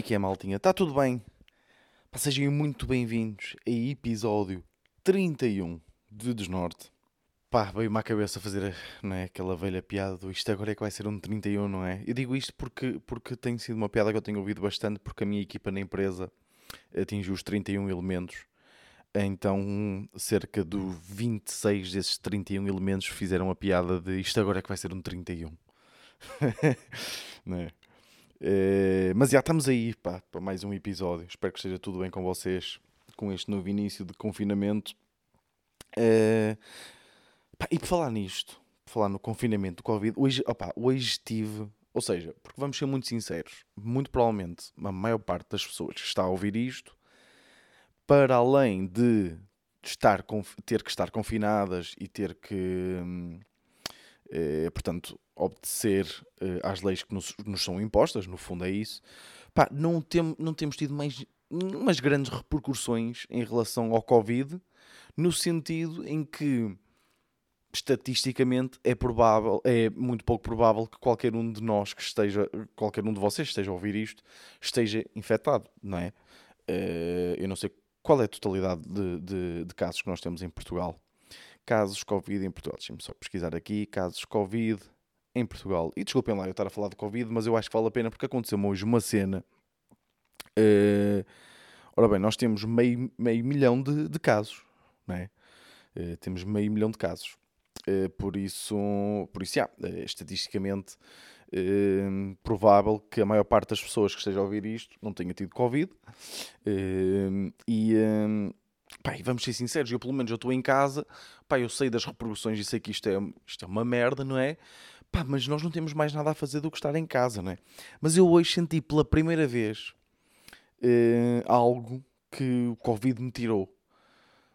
É que é, maltinha? Está tudo bem? Sejam muito bem-vindos a episódio 31 de Desnorte. Pá, veio-me à cabeça fazer não é, aquela velha piada do isto agora é que vai ser um 31, não é? Eu digo isto porque, porque tem sido uma piada que eu tenho ouvido bastante, porque a minha equipa na empresa atingiu os 31 elementos. Então, cerca de 26 desses 31 elementos fizeram a piada de isto agora é que vai ser um 31. não é? Eh, mas já estamos aí pá, para mais um episódio. Espero que esteja tudo bem com vocês com este novo início de confinamento. Eh, pá, e por falar nisto, por falar no confinamento do Covid, hoje, opá, hoje estive, ou seja, porque vamos ser muito sinceros, muito provavelmente a maior parte das pessoas que está a ouvir isto, para além de estar, ter que estar confinadas e ter que, eh, portanto, obedecer eh, às leis que nos, nos são impostas, no fundo é isso, pá, não, tem, não temos tido mais umas grandes repercussões em relação ao Covid, no sentido em que estatisticamente é provável, é muito pouco provável que qualquer um de nós que esteja, qualquer um de vocês que esteja a ouvir isto, esteja infectado, não é? Eh, eu não sei qual é a totalidade de, de- de casos que nós temos em Portugal. Casos Covid em Portugal. Deixem-me só pesquisar aqui. Casos Covid em Portugal. E desculpem lá eu estar a falar de Covid, mas eu acho que vale a pena porque aconteceu-me hoje uma cena. Eh, ora bem, nós temos meio, meio milhão de, de casos, não é? Eh, temos meio milhão de casos. Eh, por isso, por isso, já, eh, estatisticamente provável que a maior parte das pessoas que esteja a ouvir isto não tenha tido Covid. E, vamos ser sinceros, eu pelo menos eu estou em casa, pá, eu sei das repercussões e sei que isto é, isto é uma merda, não é? Pá, mas nós não temos mais nada a fazer do que estar em casa, não é? Mas eu hoje senti pela primeira vez eh, algo que o Covid me tirou.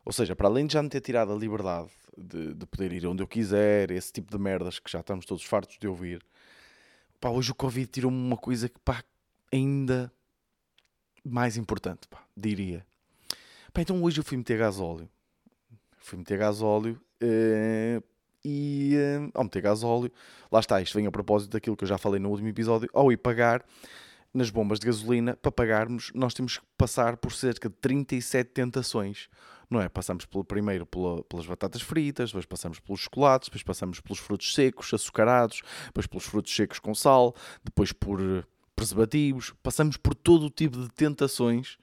Ou seja, para além de já me ter tirado a liberdade de, de poder ir onde eu quiser, esse tipo de merdas que já estamos todos fartos de ouvir, pá, hoje o Covid tirou-me uma coisa que, pá, ainda mais importante, pá, diria. Pá, então hoje eu fui meter gasóleo. Fui meter gasóleo eh, e eh, ao meter gasóleo, lá está, isto vem a propósito daquilo que eu já falei no último episódio, ao ir pagar nas bombas de gasolina, para pagarmos, nós temos que passar por cerca de 37 tentações. Não é? Passamos pelo, primeiro pela- pelas batatas fritas, depois passamos pelos chocolates, depois passamos pelos frutos secos, açucarados, depois pelos frutos secos com sal, depois por eh, preservativos, passamos por todo o tipo de tentações.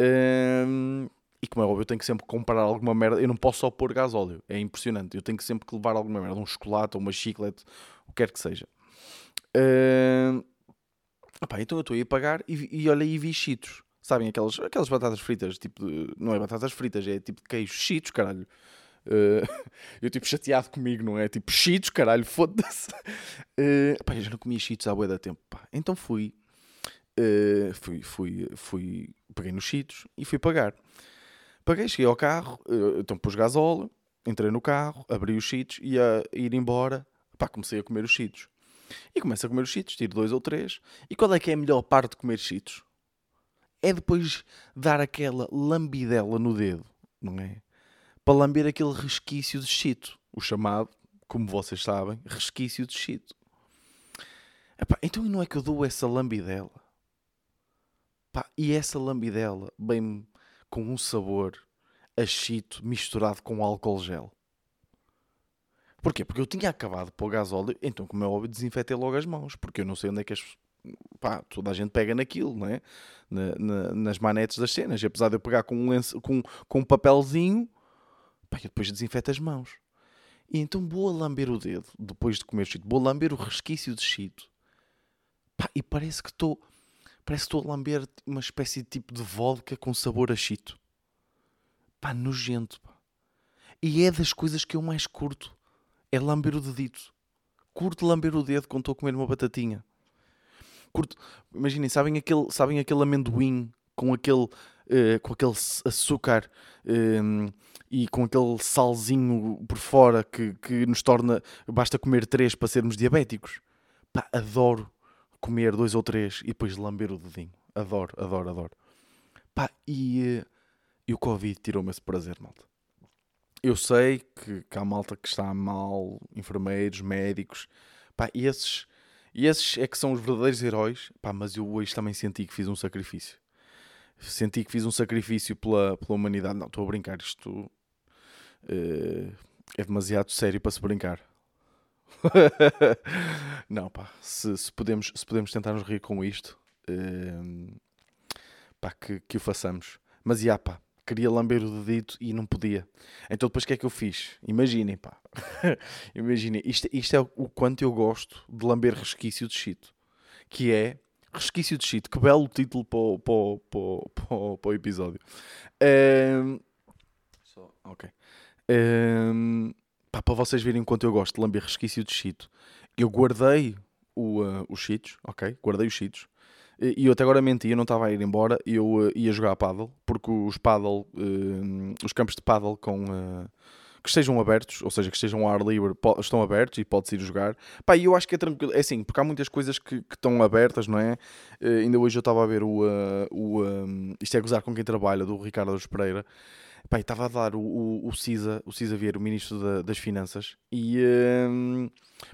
hum, e como é óbvio, eu tenho que sempre comprar alguma merda. Eu não posso só pôr gasóleo, é impressionante. Eu tenho que sempre que levar alguma merda, um chocolate uma chiclete, o que quer que seja. Hum, Opá, então eu estou aí a pagar e, e olha aí vi cheetos. Sabem, aquelas, aquelas batatas fritas, tipo, de- não é batatas fritas, é tipo de queijo, cheetos, caralho. Eh, eu tipo chateado comigo, não é? Tipo, cheetos, caralho, foda-se. Uh, eu já não comia cheetos há bué da tempo. Então fui, eh, fui, fui, fui, peguei nos cheetos e fui pagar. Paguei, cheguei ao carro, eh, então pus gasóleo, entrei no carro, abri os cheetos e a ir embora, pá, comecei a comer os cheetos. E começo a comer os cheetos, tiro dois ou três. E qual é que é a melhor parte de comer cheetos? É depois dar aquela lambidela no dedo, não é? Para lamber aquele resquício de cheeto. O chamado, como vocês sabem, resquício de cheeto. Epá, então não é que eu dou essa lambidela? Pá, e essa lambidela bem com um sabor a chito misturado com álcool gel. Porquê? Porque eu tinha acabado de pôr gasóleo, então, como é óbvio, desinfetei logo as mãos, porque eu não sei onde é que as. Pá, toda a gente pega naquilo, não é? Na- na- nas manetes das cenas. E apesar de eu pegar com um, lenço, com, com um papelzinho, pá, eu depois desinfeto as mãos. E então vou a lamber o dedo, depois de comer chito, vou a lamber o resquício de chito. Pá, e parece que estou. Parece que estou a lamber uma espécie de tipo de vodka com sabor a chito. Pá, nojento, pá. E é das coisas que eu mais curto. É lamber o dedito. Curto lamber o dedo quando estou a comer uma batatinha. Curto. Imaginem, sabem aquele, sabem aquele amendoim com aquele, eh, com aquele açúcar ehm, e com aquele salzinho por fora que, que nos torna. Basta comer três para sermos diabéticos. Pá, adoro comer dois ou três e depois lamber o dedinho. Adoro, adoro, adoro. Pá, e, eh, e o Covid tirou-me esse prazer, malta. Eu sei que, que há malta que está mal, enfermeiros, médicos, pá, esses, E esses é que são os verdadeiros heróis. Pá, mas eu hoje também senti que fiz um sacrifício. Senti que fiz um sacrifício pela, pela humanidade. Não, estou a brincar. Isto uh, é demasiado sério para se brincar. não, pá. Se, se, podemos, se podemos tentar nos rir com isto, uh, pá, que, que o façamos. Mas, já, pá queria lamber o dedito e não podia. Então depois o que é que eu fiz? Imaginem, pá. Imaginem, isto, isto é o quanto eu gosto de lamber resquício de chito. Que é resquício de chito. Que belo título para o, para o, para o, para o episódio. Um, ok. Um, pá, para vocês verem quanto eu gosto de lamber resquício de chito. Eu guardei o, uh, os cheetos, ok? Guardei os cheetos. E eu até agora menti, eu não estava a ir embora, eu uh, ia jogar a paddle, porque os paddle, uh, os campos de paddle com uh, que estejam abertos, ou seja, que estejam ao ar livre, estão abertos e pode-se ir jogar. Pá, eu acho que é tranquilo, é assim, porque há muitas coisas que, que estão abertas, não é? ainda hoje eu estava a ver o, o um, Isto é gozar com quem trabalha, do Ricardo Pereira. Pá, estava a dar o, o, o CISA, o CISA Vieira, o Ministro da, das Finanças, e um,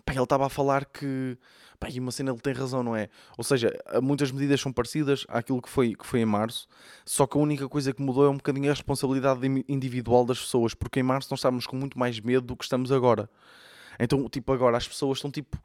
pá, ele estava a falar que Pá, e uma cena ele tem razão, não é? Ou seja, muitas medidas são parecidas àquilo que foi, que foi em março, só que a única coisa que mudou é um bocadinho a responsabilidade individual das pessoas, porque em março nós estávamos com muito mais medo do que estamos agora. Então, tipo, agora as pessoas estão tipo.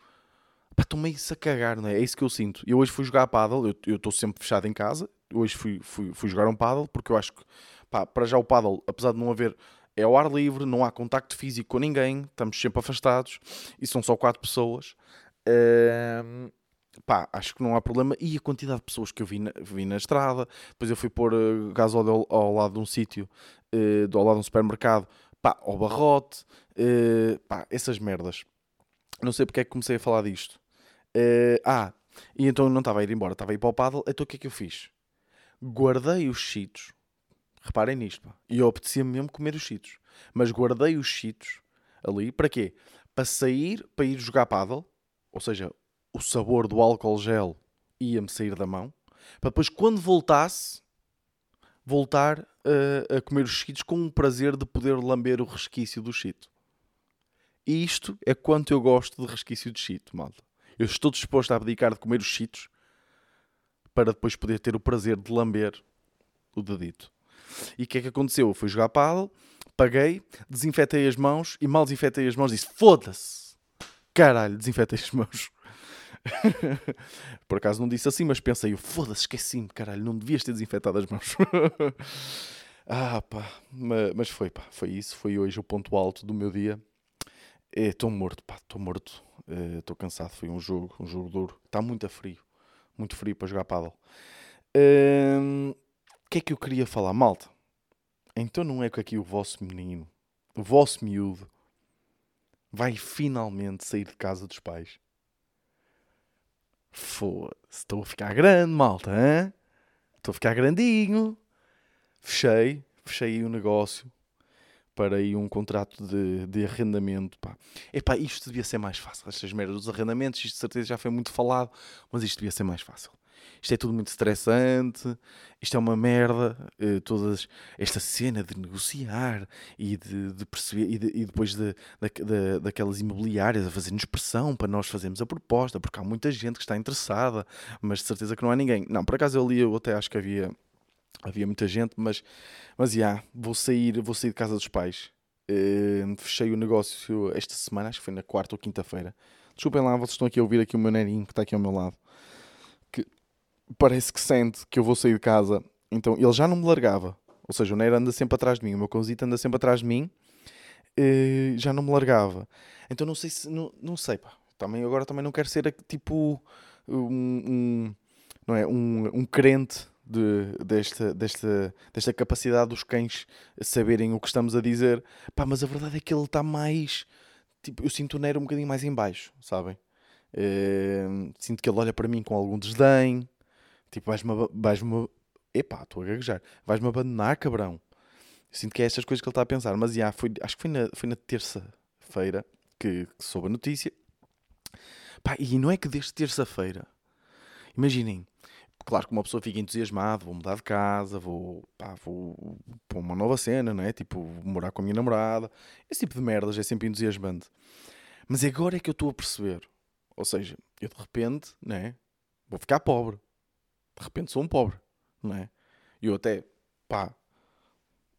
Pá, estão meio-se a cagar, não é? É isso que eu sinto. Eu hoje fui jogar a paddle, eu estou sempre fechado em casa, hoje fui, fui, fui jogar um paddle, porque eu acho que, pá, para já o paddle, apesar de não haver é ao ar livre, não há contacto físico com ninguém, estamos sempre afastados e são só quatro pessoas. Uh, pá, acho que não há problema. E a quantidade de pessoas que eu vi na, vi na estrada, depois eu fui pôr uh, gasóleo ao, ao, lado de um sítio, uh, ao lado de um supermercado, pá, ao barrote, uh, pá, essas merdas. Não sei porque é que comecei a falar disto. Uh, ah, e então eu não estava a ir embora, estava a ir para o paddle, então o que é que eu fiz? Guardei os cheetos, reparem nisto, pá, e eu apetecia-me mesmo comer os cheetos, mas guardei os cheetos ali, para quê? Para sair, para ir jogar paddle, ou seja, o sabor do álcool gel ia-me sair da mão, para depois, quando voltasse, voltar a, a comer os cheetos com o prazer de poder lamber o resquício do cheeto. E isto é quanto eu gosto de resquício de cheeto, malta. Eu estou disposto a abdicar de comer os cheetos para depois poder ter o prazer de lamber o dedito. E o que é que aconteceu? Eu fui jogar paddle, paguei, desinfetei as mãos e mal desinfetei as mãos disse foda-se caralho, desinfetei as mãos. Por acaso não disse assim, mas pensei, foda-se, esqueci-me, caralho, não devias ter desinfetado as mãos. ah, pá, mas foi, pá, foi isso, foi hoje o ponto alto do meu dia. Estou é, morto, pá, estou morto, estou é, cansado, foi um jogo, um jogo duro. Está muito frio, muito frio para jogar paddle. O que é que eu queria falar, malta? Então não é que aqui o vosso menino, o vosso miúdo, vai finalmente sair de casa dos pais. Foda-se, estou a ficar grande, malta, hein? Estou a ficar grandinho. Fechei, fechei o um negócio para aí um contrato de, de arrendamento. Pá. Epá, isto devia ser mais fácil. Estas merdas dos arrendamentos, isto de certeza já foi muito falado, mas isto devia ser mais fácil isto é tudo muito estressante, isto é uma merda, uh, todas esta cena de negociar e de, de perceber, e, de, e depois de, de, daquelas imobiliárias a fazer-nos pressão para nós fazermos a proposta, porque há muita gente que está interessada, mas de certeza que não há ninguém. Não, por acaso eu eu até acho que havia, havia muita gente, mas, mas já, vou sair, vou sair de casa dos pais. Uh, fechei o negócio esta semana, acho que foi na quarta ou quinta-feira. Desculpem lá, vocês estão aqui a ouvir aqui o meu nerinho que está aqui ao meu lado parece que sente que eu vou sair de casa. Então ele já não me largava. Ou seja, o Neiro anda sempre atrás de mim. O meu cãozito anda sempre atrás de mim. Uh, já não me largava. Então não sei se. Não, não sei, pá. Também, agora também não quero ser tipo. Um, um não é? Um, um crente de, desta, desta, desta capacidade dos cães saberem o que estamos a dizer. Pá, mas a verdade é que ele está mais. Tipo, eu sinto o Nero um bocadinho mais em baixo, sabem? Uh, sinto que ele olha para mim com algum desdém. Tipo, vais-me. Vais-me. Epá, estou a gaguejar. Vais-me abandonar, cabrão. Eu sinto que é estas coisas que ele está a pensar. Mas já, foi, acho que foi na, foi na terça-feira que, que soube a notícia. Pá, e não é que desde terça-feira. Imaginem. Claro que uma pessoa fica entusiasmada, vou mudar de casa, vou, pá, vou para uma nova cena, não é? Tipo, morar com a minha namorada. Esse tipo de merdas é sempre entusiasmante. Mas agora é que eu estou a perceber. Ou seja, eu de repente, né, vou ficar pobre. De repente sou um pobre, não é? Eu até, pá,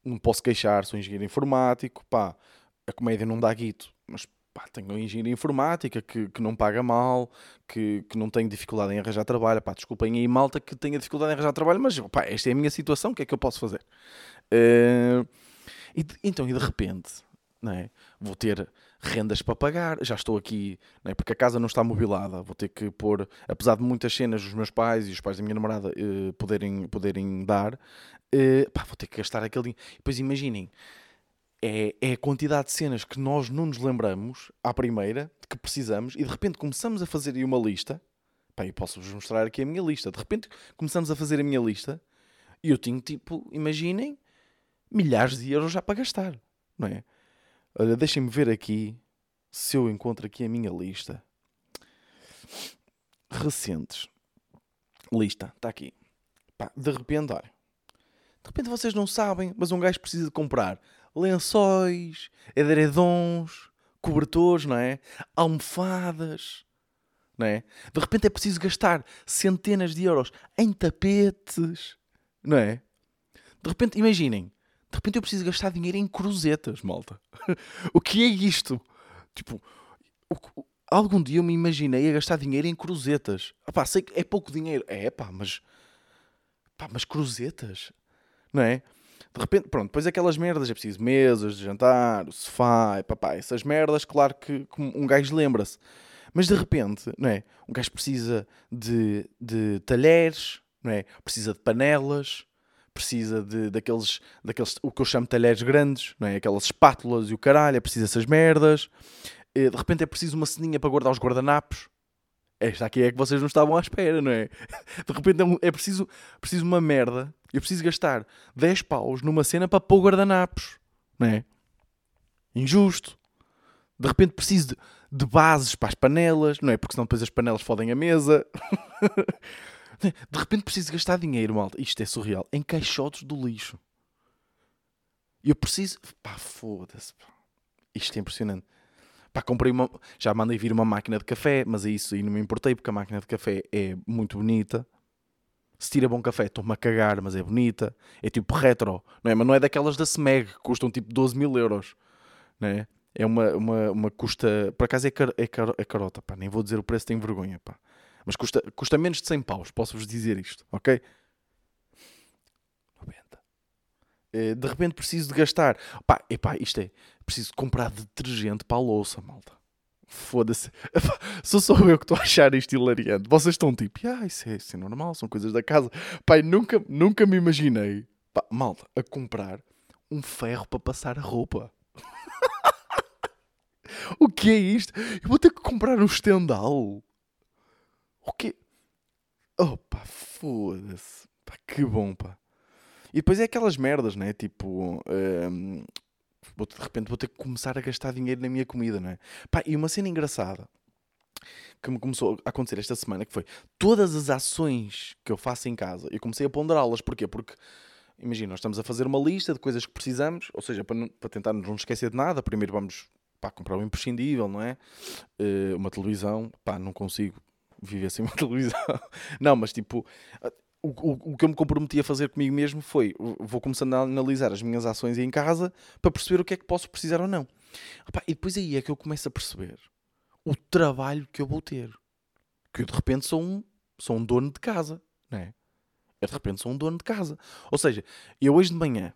não posso queixar, sou engenheiro informático, pá, a comédia não dá guito, mas pá, tenho engenheiro informática que, que não paga mal, que, que não tem dificuldade em arranjar trabalho, pá, desculpem aí malta que tenha dificuldade em arranjar trabalho, mas pá, esta é a minha situação, o que é que eu posso fazer? Uh, e, então, e de repente, não é? vou ter rendas para pagar, já estou aqui, não é? porque a casa não está mobilada, vou ter que pôr, apesar de muitas cenas dos meus pais e os pais da minha namorada uh, poderem, poderem dar, uh, pá, vou ter que gastar aquele dinheiro. Depois imaginem, é, é a quantidade de cenas que nós não nos lembramos à primeira, que precisamos, e de repente começamos a fazer aí uma lista. Pá, eu posso-vos mostrar aqui a minha lista. De repente começamos a fazer a minha lista e eu tinha tipo, imaginem, milhares de euros já para gastar, não é? Olha, deixem-me ver aqui se eu encontro aqui a minha lista. Recentes. Lista, está aqui. Pá, de repente, olha. De repente vocês não sabem, mas um gajo precisa de comprar lençóis, edredons, cobertores, não é? Almofadas, não é? De repente é preciso gastar centenas de euros em tapetes, não é? De repente, imaginem, de repente eu preciso gastar dinheiro em cruzetas, malta. o que é isto? Tipo, o, algum dia eu me imaginei a gastar dinheiro em cruzetas. Epá, sei que é pouco dinheiro. É, pá, mas... Pá, mas cruzetas? Não é? De repente, pronto, depois aquelas merdas, é preciso mesas de jantar, o sofá, papá, essas merdas, claro que, que um gajo lembra-se. Mas de repente, não é? Um gajo precisa de, de talheres, não é? Precisa de panelas, precisa de, daqueles, daqueles, o que eu chamo de talheres grandes, não é? Aquelas espátulas e o caralho, é preciso essas merdas. De repente é preciso uma ceninha para guardar os guardanapos. Esta aqui é que vocês não estavam à espera, não é? De repente é, é preciso, preciso uma merda. Eu preciso gastar 10 paus numa cena para pôr guardanapos, não é? Injusto. De repente preciso de, de bases para as panelas, não é? Porque senão depois as panelas fodem a mesa. De repente preciso gastar dinheiro, malta. Isto é surreal. Em caixotes do lixo. Eu preciso. Pá, foda-se. Isto é impressionante. Pá, comprei uma. Já mandei vir uma máquina de café, mas é isso aí não me importei porque a máquina de café é muito bonita. Se tira bom café, estou-me a cagar, mas é bonita. É tipo retro, não é? Mas não é daquelas da Smeg, que custam tipo 12 mil euros, não é? É uma, uma, uma custa. Por acaso é, car, é, car, é carota, pá. Nem vou dizer o preço, tenho vergonha, pá. Mas custa, custa menos de 100 paus, posso-vos dizer isto, ok? 90. Eh, de repente preciso de gastar. Pá, epá, isto é. Preciso comprar detergente para a louça, malta. Foda-se. Sou só eu que estou a achar isto hilariante. Vocês estão tipo, ah, isso é, isso é normal, são coisas da casa. Pai, nunca, nunca me imaginei, pá, malta, a comprar um ferro para passar a roupa. o que é isto? Eu vou ter que comprar um estendal. O quê? Opa, foda-se. Pá, que bom, pá. E depois é aquelas merdas, né? Tipo, vou, de repente vou ter que começar a gastar dinheiro na minha comida, não é? Pá, e uma cena engraçada que me começou a acontecer esta semana, que foi todas as ações que eu faço em casa, eu comecei a ponderá-las. Porquê? Porque, imagina, nós estamos a fazer uma lista de coisas que precisamos, ou seja, para, para tentarmos não esquecer de nada, primeiro vamos pá, comprar o um imprescindível, não é? Uh, uma televisão, pá, não consigo, viver sem uma televisão. Não, mas tipo, o, o, o, que eu me comprometi a fazer comigo mesmo foi: vou começando a analisar as minhas ações em casa para perceber o que é que posso precisar ou não. E depois aí é que eu começo a perceber o trabalho que eu vou ter. Que eu de repente sou um, sou um dono de casa, não é? Eu de repente sou um dono de casa. Ou seja, eu hoje de manhã,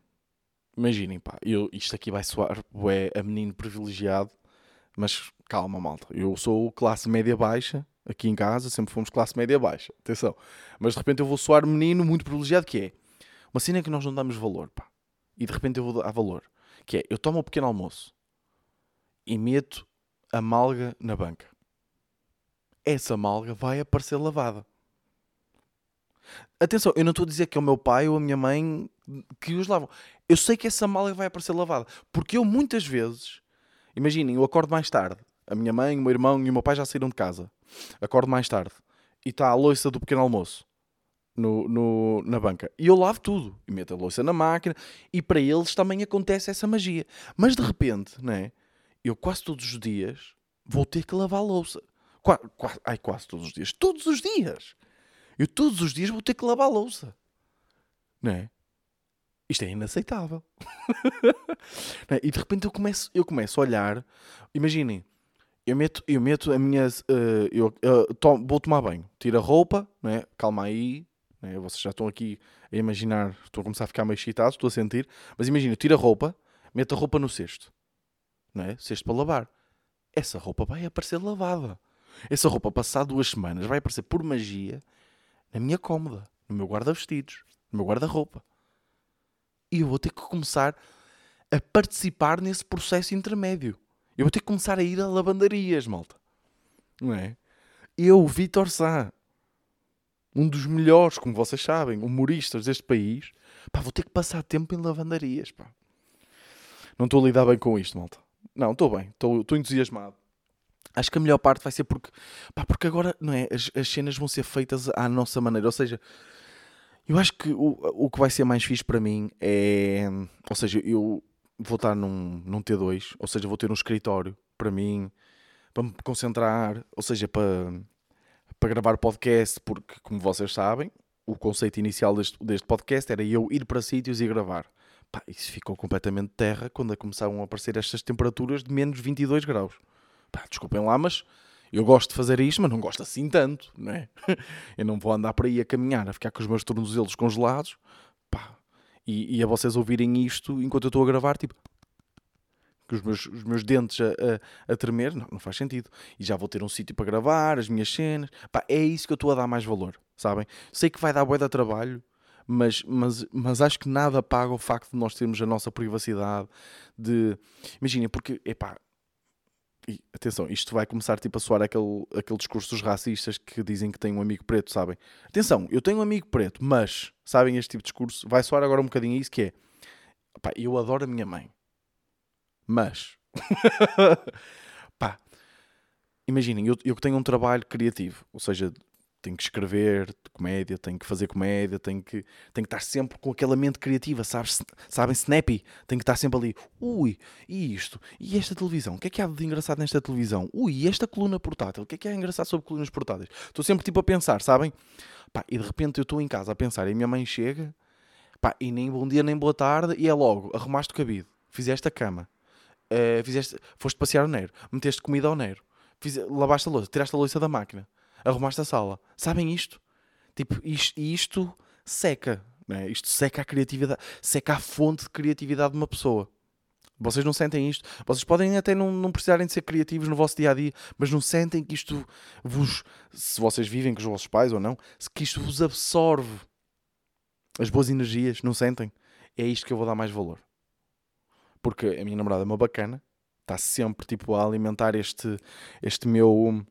imaginem, pá, eu, isto aqui vai soar é a menino privilegiado, mas calma, malta. Eu sou classe média baixa, aqui em casa, sempre fomos classe média baixa. Atenção. Mas de repente eu vou soar menino muito privilegiado, que é uma cena que nós não damos valor, pá. E de repente eu vou dar valor. Que é, eu tomo um pequeno almoço e meto a malga na banca. Essa malga vai aparecer lavada. Atenção, eu não estou a dizer que é o meu pai ou a minha mãe que os lavam. Eu sei que essa malga vai aparecer lavada. Porque eu muitas vezes, imaginem, eu acordo mais tarde a minha mãe, o meu irmão e o meu pai já saíram de casa. Acordo mais tarde. E está a louça do pequeno almoço no, no, na banca. E eu lavo tudo. E meto a louça na máquina. E para eles também acontece essa magia. Mas de repente, né? Eu quase todos os dias vou ter que lavar a louça. Qua, qua, ai, quase todos os dias. Todos os dias! Eu todos os dias vou ter que lavar a louça. Não é? Isto é inaceitável. é? E de repente eu começo, eu começo a olhar. Imaginem, eu meto, eu meto a minha. Uh, eu uh, vou tomar banho, tiro a roupa, né? calma aí. Né? Vocês já estão aqui a imaginar, estou a começar a ficar meio excitado, estou a sentir. Mas imagina, tiro a roupa, meto a roupa no cesto, não é? cesto para lavar. Essa roupa vai aparecer lavada. Essa roupa, passar duas semanas, vai aparecer por magia na minha cômoda, no meu guarda-vestidos, no meu guarda-roupa. E eu vou ter que começar a participar nesse processo intermédio. Eu vou ter que começar a ir a lavandarias, malta. Não é? Eu, Vitor Sá, um dos melhores, como vocês sabem, humoristas deste país, pá, vou ter que passar tempo em lavandarias, pá. Não estou a lidar bem com isto, malta. Não, estou bem, estou entusiasmado. Acho que a melhor parte vai ser porque, pá, porque agora, não é, as, as cenas vão ser feitas à nossa maneira, ou seja, eu acho que o, o que vai ser mais fixe para mim é, ou seja, eu vou estar num, num T2, ou seja, vou ter um escritório para mim, para me concentrar, ou seja, para, para gravar podcast, porque, como vocês sabem, o conceito inicial deste, deste podcast era eu ir para sítios e gravar. Pá, isso ficou completamente terra quando começaram a aparecer estas temperaturas de menos 22 graus. Pá, desculpem lá, mas eu gosto de fazer isto, mas não gosto assim tanto, não é? Eu não vou andar por aí a caminhar, a ficar com os meus tornozelos congelados, pá, e, e a vocês ouvirem isto enquanto eu estou a gravar, tipo, com os meus, os meus dentes a, a, a, tremer, não, não faz sentido. E já vou ter um sítio para gravar, as minhas cenas. Pá, é isso que eu estou a dar mais valor, sabem? Sei que vai dar bué de trabalho, mas, mas, mas acho que nada paga o facto de nós termos a nossa privacidade. De... Imaginem, porque, epá, e, atenção, isto vai começar tipo, a soar aquele, aquele discurso dos racistas que dizem que têm um amigo preto, sabem? Atenção, eu tenho um amigo preto, mas, sabem este tipo de discurso? Vai soar agora um bocadinho isso que é, pá, eu adoro a minha mãe, mas, pá, imaginem, eu, eu tenho um trabalho criativo, ou seja, tenho que escrever comédia, tenho que fazer comédia, tenho que, tenho que estar sempre com aquela mente criativa, sabes? Sabem? Snappy. Tenho que estar sempre ali. Ui, e isto? E esta televisão? O que é que há de engraçado nesta televisão? Ui, e esta coluna portátil? O que é que há de engraçado sobre colunas portáteis? Estou sempre tipo a pensar, sabem? Pá, e de repente eu estou em casa a pensar e a minha mãe chega, pá, e nem bom dia nem boa tarde, e é logo, arrumaste o cabido, fizeste a cama, uh, fizeste, foste passear o Nero, meteste comida ao Nero, fiz, lavaste a louça, tiraste a louça da máquina arrumaste a sala. Sabem isto? Tipo, isto, isto seca. Né? Isto seca a criatividade, seca a fonte de criatividade de uma pessoa. Vocês não sentem isto? Vocês podem até não, não precisarem de ser criativos no vosso dia a dia, mas não sentem que isto vos, se vocês vivem com os vossos pais ou não, que isto vos absorve as boas energias, não sentem? É isto que eu vou dar mais valor. Porque a minha namorada é uma bacana, está sempre tipo a alimentar este, este meu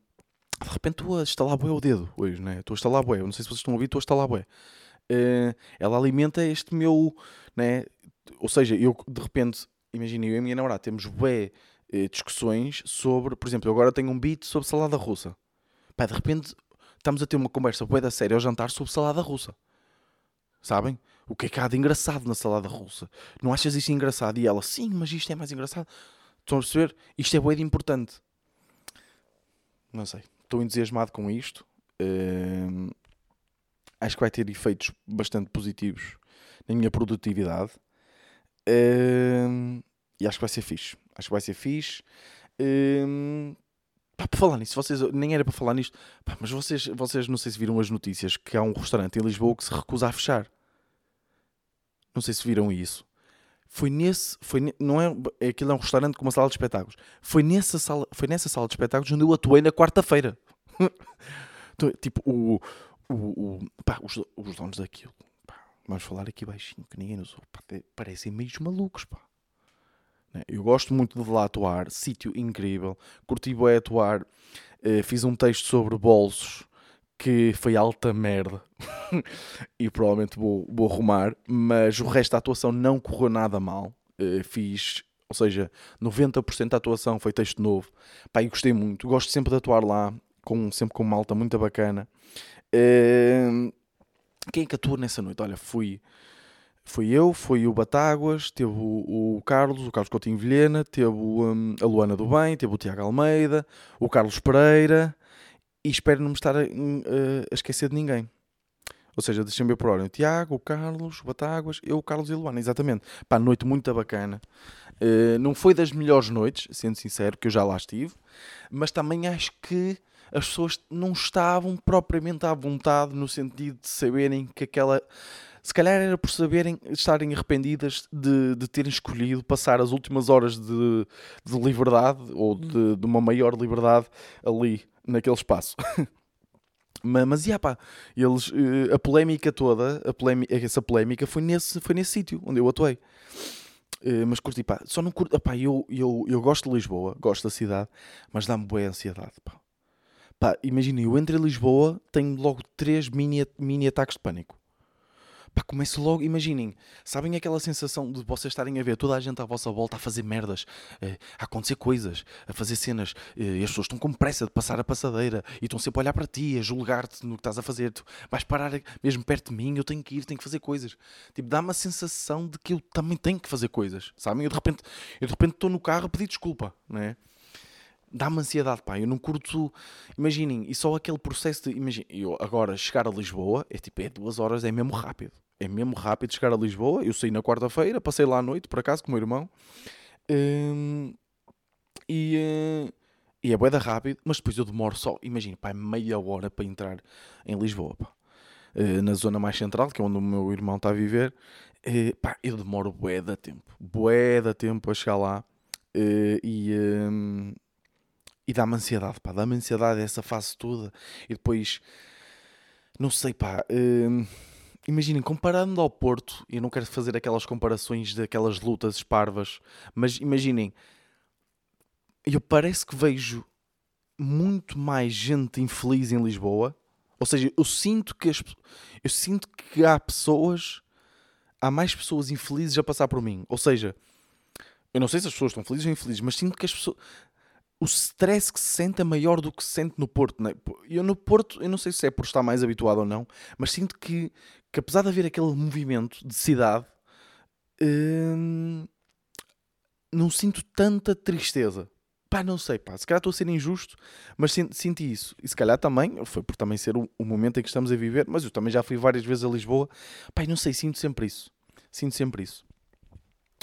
de repente estou a estalar bué o dedo hoje, né? Estou a estalar bué. Não sei se vocês estão a ouvir, estou a estalar bué. Uh, ela alimenta este meu, né? Ou seja, eu de repente, imagina, eu e a minha namorada temos bué uh, discussões sobre, por exemplo, eu agora tenho um beat sobre salada russa. Pá, de repente estamos a ter uma conversa bué da série ao jantar sobre salada russa. Sabem? O que é que há de engraçado na salada russa? Não achas isto engraçado? E ela, sim, mas isto é mais engraçado. Estão a perceber? Isto é bué de importante. Não sei estou entusiasmado com isto. Uh, acho que vai ter efeitos bastante positivos na minha produtividade. Uh, e acho que vai ser fixe. Acho que vai ser fixe. Uh, pá, falar nisso, vocês, nem era para falar nisto, pá, mas vocês, vocês não sei se viram as notícias que há um restaurante em Lisboa que se recusa a fechar. Não sei se viram isso. Foi nesse, foi, não é, aquilo é um restaurante com uma sala de espetáculos. Foi nessa sala, foi nessa sala de espetáculos onde eu atuei na quarta-feira. Então, tipo, o, o, o pá, os, os donos daquilo, pá, vamos falar aqui baixinho, que ninguém nos ouve, parecem meio malucos, pá. Né, eu gosto muito de lá atuar, sítio incrível, curti bem atuar, uh, fiz um texto sobre bolsos, que foi alta merda e provavelmente vou, vou arrumar, mas o resto da atuação não correu nada mal. Uh, fiz, ou seja, 90% da atuação foi texto novo. Pá, e gostei muito. Gosto sempre de atuar lá, com, sempre com malta muito bacana. Uh, quem é que atua nessa noite? Olha, fui, fui eu, foi o Batáguas, teve o, o Carlos, o Carlos Coutinho Vilhena, teve um, a Luana do Bem, teve o Tiago Almeida, o Carlos Pereira e espero não me estar a, a- a esquecer de ninguém. Ou seja, deixem-me ver por ordem. O Tiago, o Carlos, o Batáguas, eu, o Carlos e a Luana, exatamente. Pá, noite muito bacana. Uh, não foi das melhores noites, sendo sincero, que eu já lá estive, mas também acho que as pessoas não estavam propriamente à vontade no sentido de saberem que aquela. Se calhar era por saberem, estarem arrependidas de, de terem escolhido passar as últimas horas de, de liberdade ou de, de uma maior liberdade ali, naquele espaço. mas, mas yeah, pá, eles, eh, a polémica toda, a polémica, essa polémica foi nesse, foi nesse sítio onde eu atuei. Eh, mas curti, pá, só não curto, pá, eu, eu, eu gosto de Lisboa, gosto da cidade, mas dá-me boa ansiedade, pá. Pá, imaginem, eu entro em Lisboa, tenho logo três mini, mini ataques de pânico. Pá, começo logo, imaginem, sabem aquela sensação de vocês estarem a ver toda a gente à vossa volta a fazer merdas, eh, a acontecer coisas, a fazer cenas, eh, e as pessoas estão com pressa de passar a passadeira e estão sempre a olhar para ti, a julgar-te no que estás a fazer. Tu vais parar mesmo perto de mim, eu tenho que ir, tenho que fazer coisas. Tipo, dá-me a sensação de que eu também tenho que fazer coisas, sabem? Eu de repente eu de repente estou no carro a pedir desculpa, não é? Dá-me ansiedade, pá. Eu não curto. Imaginem, e só aquele processo de. Imaginem, eu agora chegar a Lisboa é tipo, é duas horas, é mesmo rápido. É mesmo rápido chegar a Lisboa. Eu saí na quarta-feira, passei lá à noite, por acaso, com o meu irmão. Hum, e, eh, e é boeda rápido, mas depois eu demoro só, imagina, pá, é meia hora para entrar em Lisboa, pá. Eh, na zona mais central, que é onde o meu irmão está a viver, eh, pá, eu demoro bué da tempo, bué da tempo a chegar lá eh, e, hum, e dá-me ansiedade, pá, dá-me ansiedade essa fase toda e depois, não sei, pá, hum, imaginem, comparando ao Porto, eu não quero fazer aquelas comparações daquelas lutas esparvas, mas imaginem, eu parece que vejo muito mais gente infeliz em Lisboa. Ou seja, eu sinto que as, eu sinto que há pessoas, há mais pessoas infelizes a passar por mim. Ou seja, eu não sei se as pessoas estão felizes ou infelizes, mas sinto que as pessoas o stress que se sente é maior do que se sente no Porto. Né? Eu no Porto, eu não sei se é por estar mais habituado ou não, mas sinto que, que apesar de haver aquele movimento de cidade, hum, não sinto tanta tristeza. Pá, não sei, pá, se calhar estou a ser injusto, mas senti, isso. E se calhar também, foi por também ser o, momento em que estamos a viver, mas eu também já fui várias vezes a Lisboa. Pá, não sei, sinto sempre isso. Sinto sempre isso.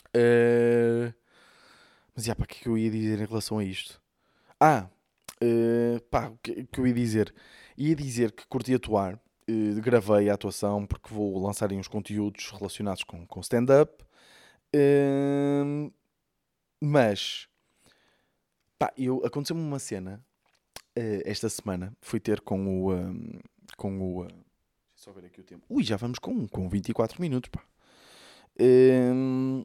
Uh... Mas, já, pá, o é que eu ia dizer em relação a isto? Ah, uh, pá, o que, que eu ia dizer? Ia dizer que curti atuar, uh, gravei a atuação porque vou lançar uns conteúdos relacionados com, com stand-up. Uh, mas, pá, eu, aconteceu-me uma cena uh, esta semana. Fui ter com o. Um, com o. Uh, só ver aqui o tempo. Ui, já vamos com, com 24 minutos, pá. Uh,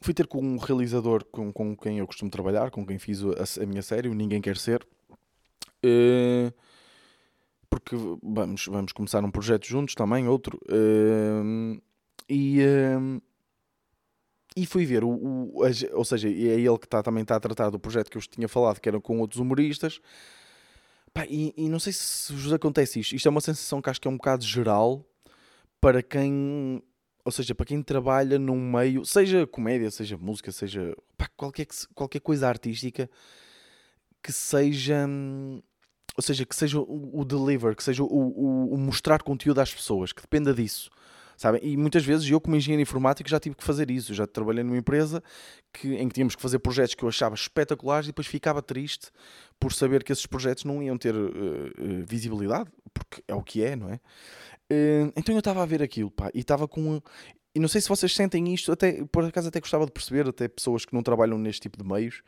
fui ter com um realizador com, com quem eu costumo trabalhar, com quem fiz a, a minha série, o Ninguém Quer Ser. Uh, porque vamos, vamos começar um projeto juntos também, outro. Uh, e, uh, e fui ver, o, o, ou seja, é ele que tá, também está a tratar do projeto que eu tinha falado, que era com outros humoristas. Pá, e, e, não sei se vos acontece isto. Isto é uma sensação que acho que é um bocado geral para quem ou seja, para quem trabalha num meio, seja comédia, seja música, seja pá, qualquer, qualquer coisa artística que seja, ou seja, que seja o, o deliver, que seja o, o, o, mostrar conteúdo às pessoas, que dependa disso. Sabem? E muitas vezes eu, como engenheiro informático, já tive que fazer isso. Eu já trabalhei numa empresa que, em que tínhamos que fazer projetos que eu achava espetaculares e depois ficava triste por saber que esses projetos não iam ter uh, visibilidade, porque é o que é, não é? Uh, então eu estava a ver aquilo, pá, e estava com. E não sei se vocês sentem isto, até por acaso até gostava de perceber, até pessoas que não trabalham neste tipo de meios,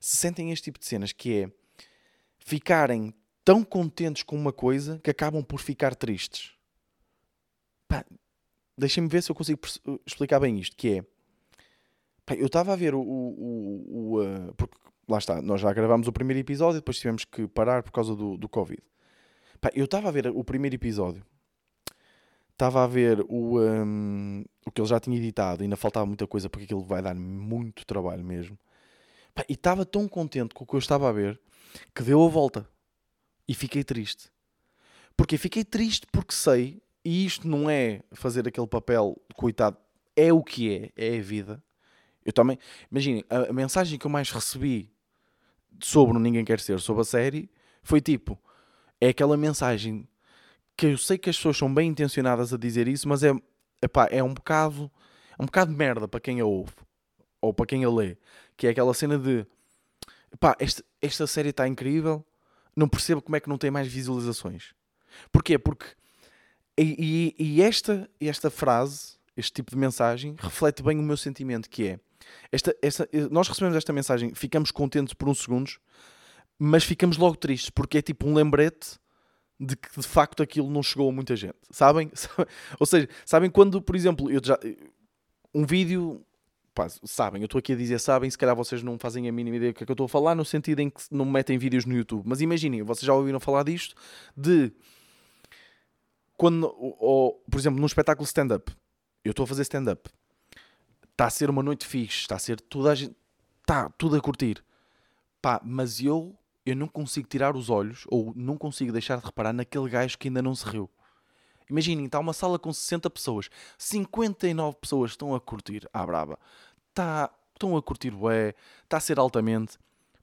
se sentem este tipo de cenas, que é ficarem tão contentes com uma coisa que acabam por ficar tristes. Pá, deixem-me ver se eu consigo explicar bem isto, que é... Pá, eu estava a ver o... o, o, o uh, porque, lá está, nós já gravámos o primeiro episódio, depois tivemos que parar por causa do, do Covid. Pá, eu estava a ver o primeiro episódio estava a ver o, um, o que ele já tinha editado, ainda faltava muita coisa porque aquilo vai dar muito trabalho mesmo. Pá, e estava tão contente com o que eu estava a ver que deu a volta e fiquei triste. Porque fiquei triste porque sei, e isto não é fazer aquele papel coitado, é o que é, é a vida. Eu também, imaginem, a, a mensagem que eu mais recebi sobre o Ninguém Quer Ser, sobre a série, foi tipo: é aquela mensagem que eu sei que as pessoas são bem intencionadas a dizer isso, mas é, epá, é um bocado é um bocado de merda para quem a ouve ou para quem a lê, que é aquela cena de epá, esta, esta série está incrível, não percebo como é que não tem mais visualizações. Porquê? Porque e, e, e esta, esta frase, este tipo de mensagem, reflete bem o meu sentimento, que é esta, esta, nós recebemos esta mensagem, ficamos contentes por uns segundos, mas ficamos logo tristes, porque é tipo um lembrete de que de facto aquilo não chegou a muita gente. Sabem? Ou seja, sabem quando, por exemplo, eu já, um vídeo. Pá, sabem, eu estou aqui a dizer sabem, se calhar vocês não fazem a mínima ideia do que é que eu estou a falar, no sentido em que não metem vídeos no YouTube. Mas imaginem, vocês já ouviram falar disto, de quando, ou, por exemplo, num espetáculo stand-up, eu estou a fazer stand-up, está a ser uma noite fixe, está a ser toda a gente, está tudo a curtir, pá, mas eu, eu não consigo tirar os olhos, ou não consigo deixar de reparar naquele gajo que ainda não se riu. Imaginem, está uma sala com 60 pessoas, 59 pessoas estão a curtir à braba, está, estão a curtir bué, está a ser altamente.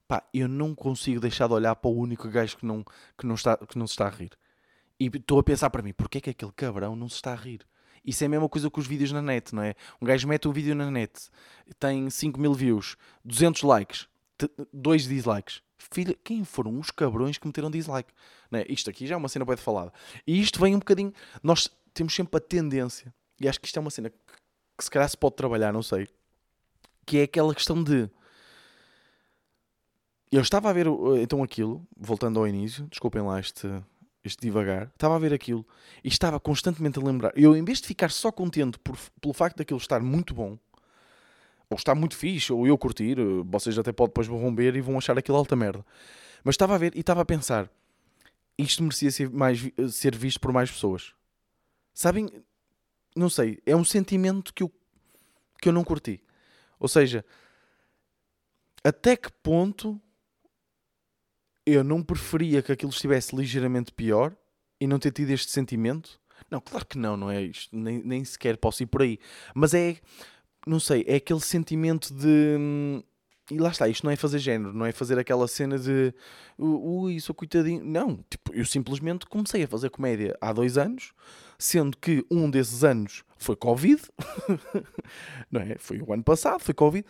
Pá, eu não consigo deixar de olhar para o único gajo que não, que não, está, que não se está a rir. E estou a pensar para mim, porquê é que aquele cabrão não se está a rir? Isso é a mesma coisa com os vídeos na net, não é? Um gajo mete um vídeo na net, tem 5 mil views, 200 likes, 2 dislikes. Filha, quem foram os cabrões que meteram dislike? Não é? Isto aqui já é uma cena bem falada. E isto vem um bocadinho. Nós temos sempre a tendência, e acho que isto é uma cena que, que se calhar se pode trabalhar, não sei, que é aquela questão de. Eu estava a ver então aquilo, voltando ao início, desculpem lá este, este devagar, estava a ver aquilo e estava constantemente a lembrar. Eu, em vez de ficar só contente por, pelo facto daquilo estar muito bom, ou estar muito fixe, ou eu curtir, eh, vocês até podem depois vão ver e vão achar aquilo alta merda. Mas estava a ver e estava a pensar, isto merecia ser, mais, ser visto por mais pessoas. Sabem? Não sei, é um sentimento que eu, que eu não curti. Ou seja, até que ponto eu não preferia que aquilo estivesse ligeiramente pior e não ter tido este sentimento? Não, claro que não, não é isto. Nem, nem sequer posso ir por aí. Mas é, não sei, é aquele sentimento de. Hum, e lá está, isto não é fazer género, não é fazer aquela cena de ui, sou coitadinho. Não, tipo, eu simplesmente comecei a fazer comédia há dois anos, sendo que um desses anos foi Covid, não é? Foi o ano passado, foi Covid.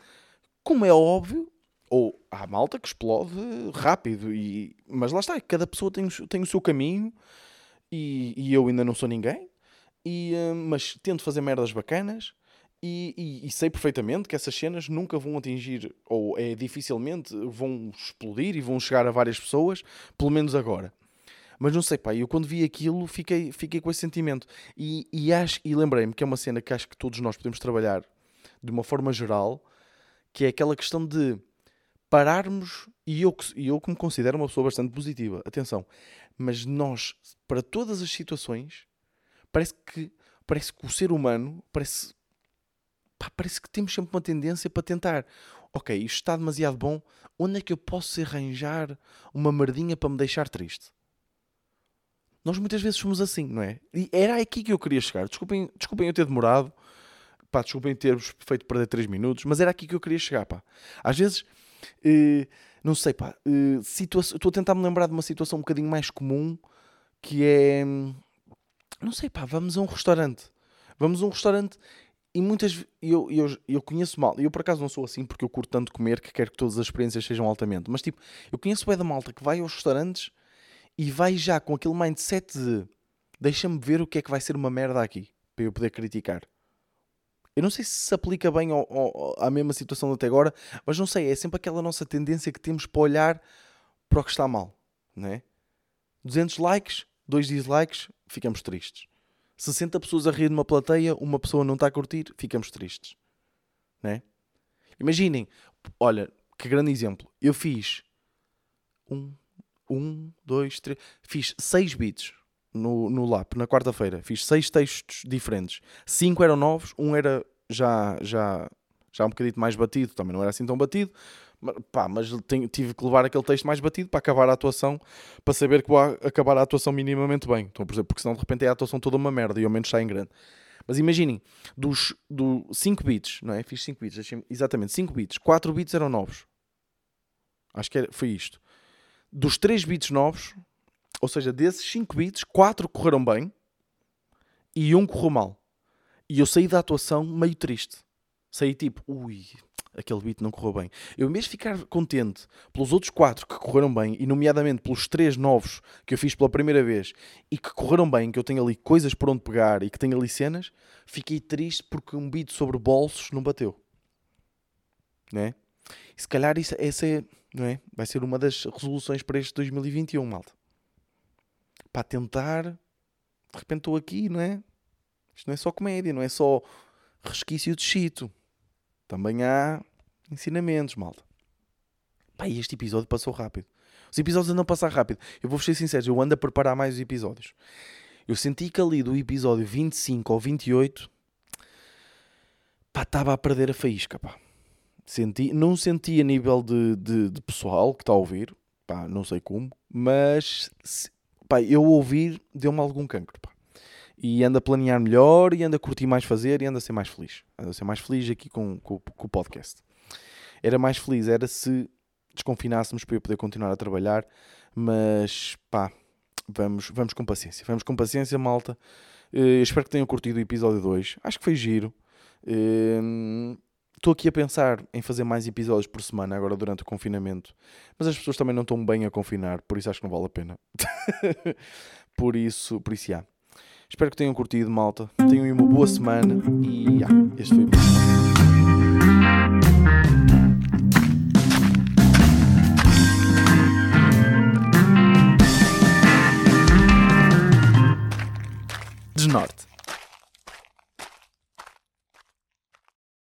Como é óbvio, ou há malta que explode rápido, e, mas lá está, cada pessoa tem, tem o seu caminho e, e eu ainda não sou ninguém, e, uh, mas tento fazer merdas bacanas e, e, e, sei perfeitamente que essas cenas nunca vão atingir, ou é dificilmente vão explodir e vão chegar a várias pessoas, pelo menos agora. Mas não sei, pá, eu quando vi aquilo fiquei, fiquei com esse sentimento. E, e, acho, e lembrei-me que é uma cena que acho que todos nós podemos trabalhar de uma forma geral, que é aquela questão de pararmos, e eu, e eu que me considero uma pessoa bastante positiva, atenção, mas nós, para todas as situações, parece que, parece que o ser humano, parece, pá, parece que temos sempre uma tendência para tentar, ok, isto está demasiado bom, onde é que eu posso arranjar uma merdinha para me deixar triste? Nós muitas vezes somos assim, não é? E era aqui que eu queria chegar. Desculpem, desculpem eu ter demorado, pá, desculpem ter-vos feito perder 3 minutos, mas era aqui que eu queria chegar, pá. Às vezes Uh, não sei, pá. Uh, Estou a tentar me lembrar de uma situação um bocadinho mais comum que é. Não sei, pá. Vamos a um restaurante. Vamos a um restaurante e muitas eu, eu, eu conheço mal, eu por acaso não sou assim porque eu curto tanto comer que quero que todas as experiências sejam altamente, mas tipo, eu conheço bem da malta que vai aos restaurantes e vai já com aquele mindset de deixa-me ver o que é que vai ser uma merda aqui para eu poder criticar. Eu não sei se se aplica bem ao, ao, à mesma situação de até agora, mas não sei, é sempre aquela nossa tendência que temos para olhar para o que está mal, não é? 200 likes, 2 dislikes, ficamos tristes. 60 pessoas a rir numa plateia, uma pessoa não está a curtir, ficamos tristes. Não é? Imaginem, olha, que grande exemplo. Eu fiz um, um, dois, três, fiz seis beats no, no LAP, na quarta-feira. Fiz seis textos diferentes. Cinco eram novos, um era já, já, já um bocadinho mais batido, também não era assim tão batido. Pá, mas tenho, tive que levar aquele texto mais batido para acabar a atuação, para saber que vou acabar a atuação minimamente bem. Então, porque senão de repente é a atuação toda uma merda e ao menos sai em grande. Mas imaginem, dos 5 bits, não é? Fiz 5 bits, exatamente, 5 bits, 4 bits eram novos. Acho que era, foi isto. Dos 3 bits novos, Ou seja, desses 5 beats, 4 correram bem e um correu mal. E eu saí da atuação meio triste. Saí tipo, ui, aquele beat não correu bem. Eu, em vez de ficar contente pelos outros quatro que correram bem, e nomeadamente pelos três novos que eu fiz pela primeira vez e que correram bem, que eu tenho ali coisas por onde pegar e que tenho ali cenas, fiquei triste porque um beat sobre bolsos não bateu. Né? E se calhar isso, essa é, não é? vai ser uma das resoluções para este 2021, malta. Para tentar, de repente estou aqui, não é? Isto não é só comédia, não é só resquício de chito. Também há ensinamentos, malta. Pá, e este episódio passou rápido. Os episódios andam a passar rápido. Eu vou ser sincero, eu ando a preparar mais os episódios. Eu senti que ali do episódio 25 ou 28, pá, estava a perder a faísca, pá. Senti, não senti a nível de, de, de pessoal que está a ouvir, pá, não sei como, mas, pá, eu ouvir deu-me algum cancro, pá e anda a planear melhor e anda a curtir mais fazer e anda a ser mais feliz. Anda a ser mais feliz aqui com, com, com o podcast. Era mais feliz, era se desconfinássemos para eu poder continuar a trabalhar, mas pá, vamos, vamos com paciência. Vamos com paciência, malta. Uh, espero que tenham curtido o episódio 2. Acho que foi giro. Estou uh, aqui a pensar em fazer mais episódios por semana agora durante o confinamento, mas as pessoas também não estão bem a confinar, por isso acho que não vale a pena. por isso, por isso, já. Espero que tenham curtido, malta. Tenham uma boa semana e yeah, este foi o Desnorte.